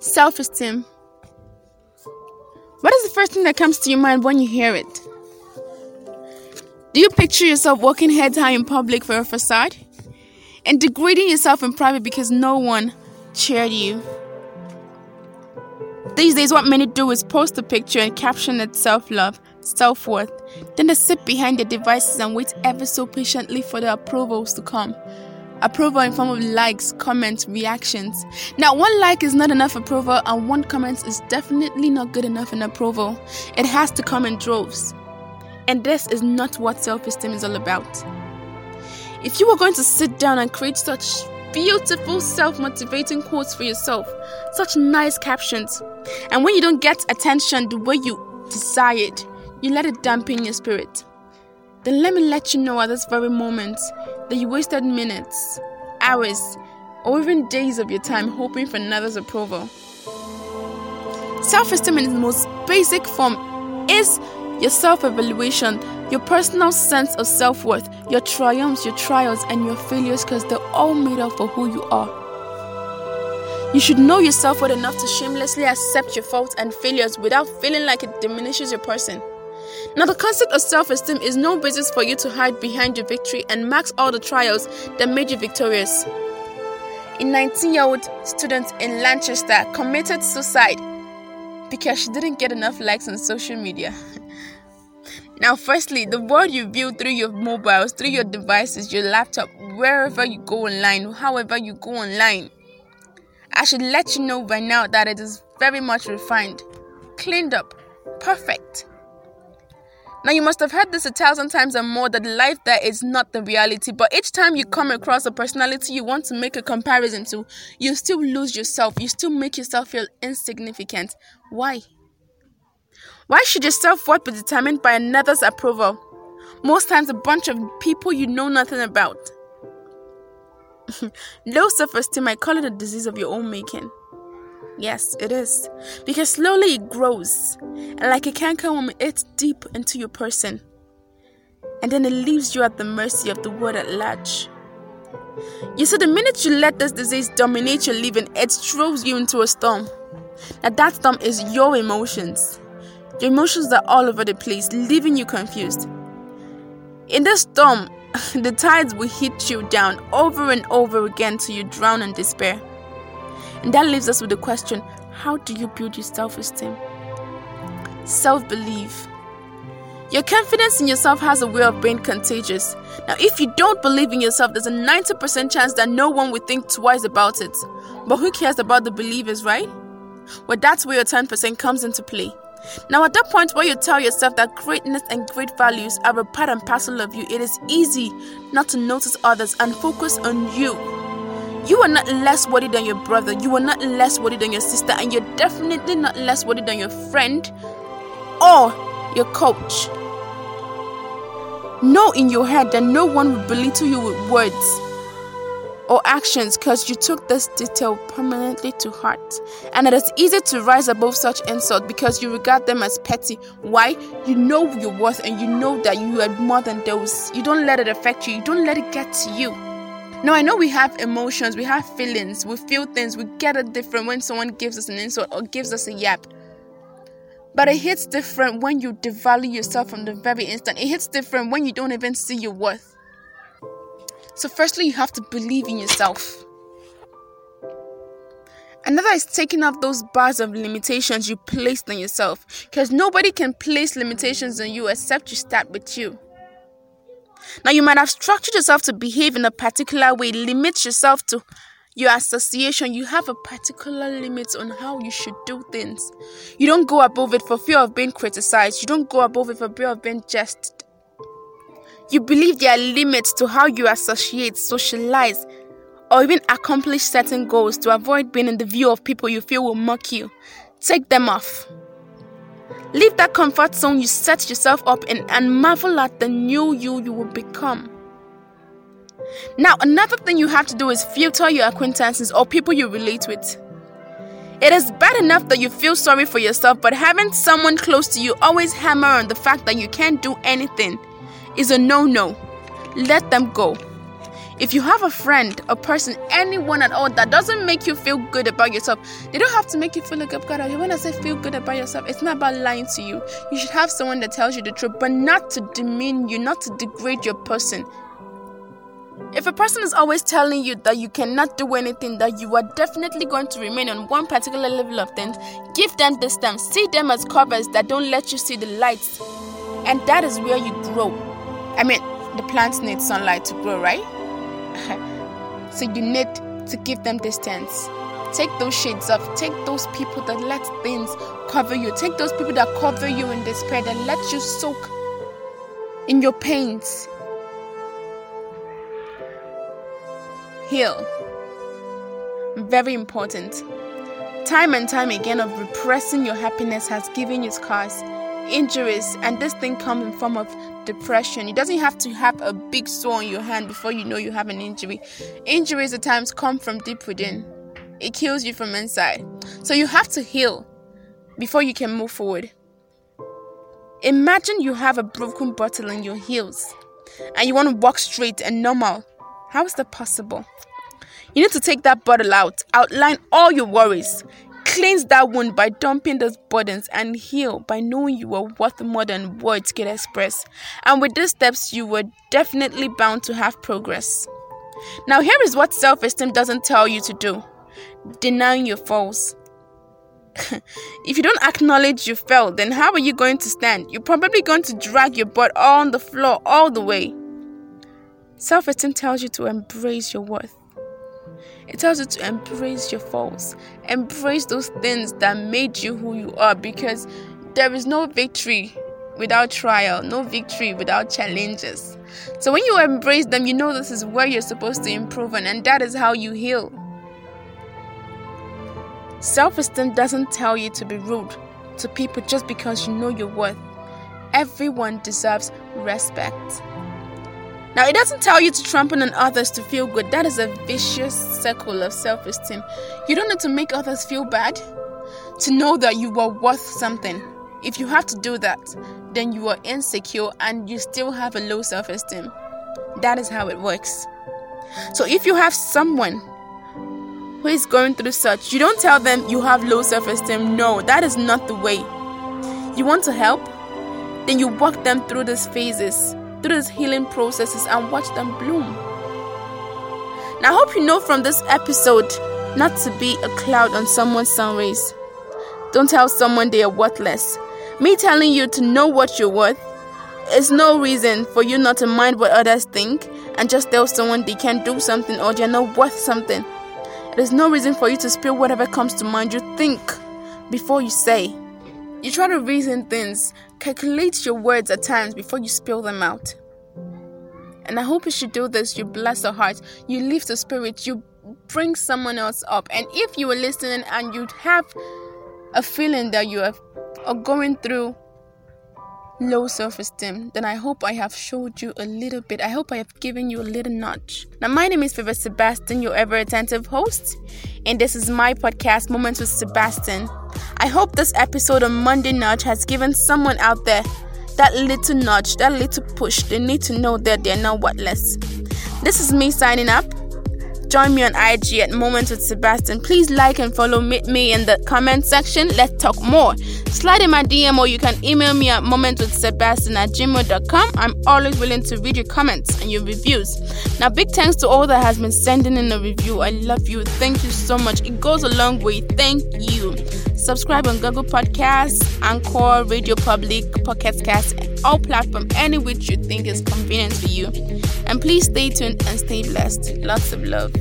Self esteem. What is the first thing that comes to your mind when you hear it? Do you picture yourself walking head high in public for a facade? And degrading yourself in private because no one cheered you? These days, what many do is post a picture and caption it self love, self worth. Then they sit behind their devices and wait ever so patiently for the approvals to come approval in form of likes, comments, reactions. Now, one like is not enough approval, and one comment is definitely not good enough in approval. It has to come in droves. And this is not what self esteem is all about. If you were going to sit down and create such beautiful self motivating quotes for yourself, such nice captions, and when you don't get attention the way you desired, you let it dampen your spirit then let me let you know at this very moment that you wasted minutes, hours, or even days of your time hoping for another's approval. Self esteem in its most basic form is your self evaluation, your personal sense of self worth, your triumphs, your trials, and your failures because they're all made up for who you are. You should know yourself well enough to shamelessly accept your faults and failures without feeling like it diminishes your person. Now, the concept of self esteem is no basis for you to hide behind your victory and mask all the trials that made you victorious. A 19 year old student in Lancaster committed suicide because she didn't get enough likes on social media. now, firstly, the world you view through your mobiles, through your devices, your laptop, wherever you go online, however you go online, I should let you know by now that it is very much refined, cleaned up, perfect. Now, you must have heard this a thousand times and more that life there is not the reality, but each time you come across a personality you want to make a comparison to, you still lose yourself. You still make yourself feel insignificant. Why? Why should your self worth be determined by another's approval? Most times, a bunch of people you know nothing about. Low self esteem, I call it a disease of your own making. Yes, it is. Because slowly it grows. And like a cankerworm, it's deep into your person. And then it leaves you at the mercy of the world at large. You see, the minute you let this disease dominate your living, it throws you into a storm. Now, that storm is your emotions. Your emotions are all over the place, leaving you confused. In this storm, the tides will hit you down over and over again till you drown in despair. And that leaves us with the question how do you build your self esteem? Self belief. Your confidence in yourself has a way of being contagious. Now, if you don't believe in yourself, there's a 90% chance that no one will think twice about it. But who cares about the believers, right? Well, that's where your 10% comes into play. Now, at that point where you tell yourself that greatness and great values are a part and parcel of you, it is easy not to notice others and focus on you. You are not less worthy than your brother. You are not less worthy than your sister. And you're definitely not less worthy than your friend or your coach. Know in your head that no one will belittle you with words or actions because you took this detail permanently to heart. And it is easy to rise above such insult because you regard them as petty. Why? You know your worth and you know that you are more than those. You don't let it affect you, you don't let it get to you. Now, I know we have emotions, we have feelings, we feel things, we get it different when someone gives us an insult or gives us a yap. But it hits different when you devalue yourself from the very instant. It hits different when you don't even see your worth. So, firstly, you have to believe in yourself. Another is taking off those bars of limitations you placed on yourself. Because nobody can place limitations on you except you start with you. Now, you might have structured yourself to behave in a particular way, limit yourself to your association. You have a particular limit on how you should do things. You don't go above it for fear of being criticized, you don't go above it for fear of being just. You believe there are limits to how you associate, socialize, or even accomplish certain goals to avoid being in the view of people you feel will mock you. Take them off. Leave that comfort zone you set yourself up in and marvel at the new you you will become. Now, another thing you have to do is filter your acquaintances or people you relate with. It is bad enough that you feel sorry for yourself, but having someone close to you always hammer on the fact that you can't do anything is a no no. Let them go. If you have a friend, a person, anyone at all that doesn't make you feel good about yourself, they don't have to make you feel like oh, God. When I say feel good about yourself, it's not about lying to you. You should have someone that tells you the truth, but not to demean you, not to degrade your person. If a person is always telling you that you cannot do anything, that you are definitely going to remain on one particular level of things, give them distance. See them as covers that don't let you see the lights. And that is where you grow. I mean, the plants need sunlight to grow, right? So you need to give them distance. Take those shades off. Take those people that let things cover you. Take those people that cover you in despair, that let you soak in your pains. Heal. Very important. Time and time again of repressing your happiness has given you scars injuries and this thing comes in form of depression. It doesn't have to have a big sore on your hand before you know you have an injury. Injuries at times come from deep within. It kills you from inside. So you have to heal before you can move forward. Imagine you have a broken bottle in your heels and you want to walk straight and normal. How is that possible? You need to take that bottle out. Outline all your worries Cleanse that wound by dumping those burdens and heal by knowing you are worth more than words can express. And with these steps, you were definitely bound to have progress. Now, here is what self esteem doesn't tell you to do denying your faults. if you don't acknowledge you fell, then how are you going to stand? You're probably going to drag your butt on the floor all the way. Self esteem tells you to embrace your worth. It tells you to embrace your faults, embrace those things that made you who you are because there is no victory without trial, no victory without challenges. So when you embrace them, you know this is where you're supposed to improve on, and that is how you heal. Self esteem doesn't tell you to be rude to people just because you know your worth. Everyone deserves respect. Now, it doesn't tell you to trample on others to feel good. That is a vicious circle of self esteem. You don't need to make others feel bad to know that you are worth something. If you have to do that, then you are insecure and you still have a low self esteem. That is how it works. So, if you have someone who is going through such, you don't tell them you have low self esteem. No, that is not the way. You want to help? Then you walk them through these phases through these healing processes and watch them bloom. Now, I hope you know from this episode not to be a cloud on someone's sun rays. Don't tell someone they are worthless. Me telling you to know what you're worth is no reason for you not to mind what others think and just tell someone they can't do something or they're not worth something. There's no reason for you to spill whatever comes to mind. You think before you say. You try to reason things, calculate your words at times before you spill them out. And I hope you should do this. You bless the heart, you lift the spirit, you bring someone else up. And if you are listening and you have a feeling that you are, going through low self esteem, then I hope I have showed you a little bit. I hope I have given you a little nudge. Now, my name is Favor Sebastian, your ever attentive host, and this is my podcast, Moments with Sebastian. I hope this episode of Monday Nudge has given someone out there that little nudge, that little push. They need to know that they're not worthless. This is me signing up. Join me on IG at Moments with Sebastian. Please like and follow me in the comment section. Let's talk more. Slide in my DM or you can email me at momentswithsebastian at gmail.com. I'm always willing to read your comments and your reviews. Now, big thanks to all that has been sending in a review. I love you. Thank you so much. It goes a long way. Thank you. Subscribe on Google Podcasts, Anchor, Radio Public, Pocket Cast, all platforms, any which you think is convenient for you. And please stay tuned and stay blessed. Lots of love.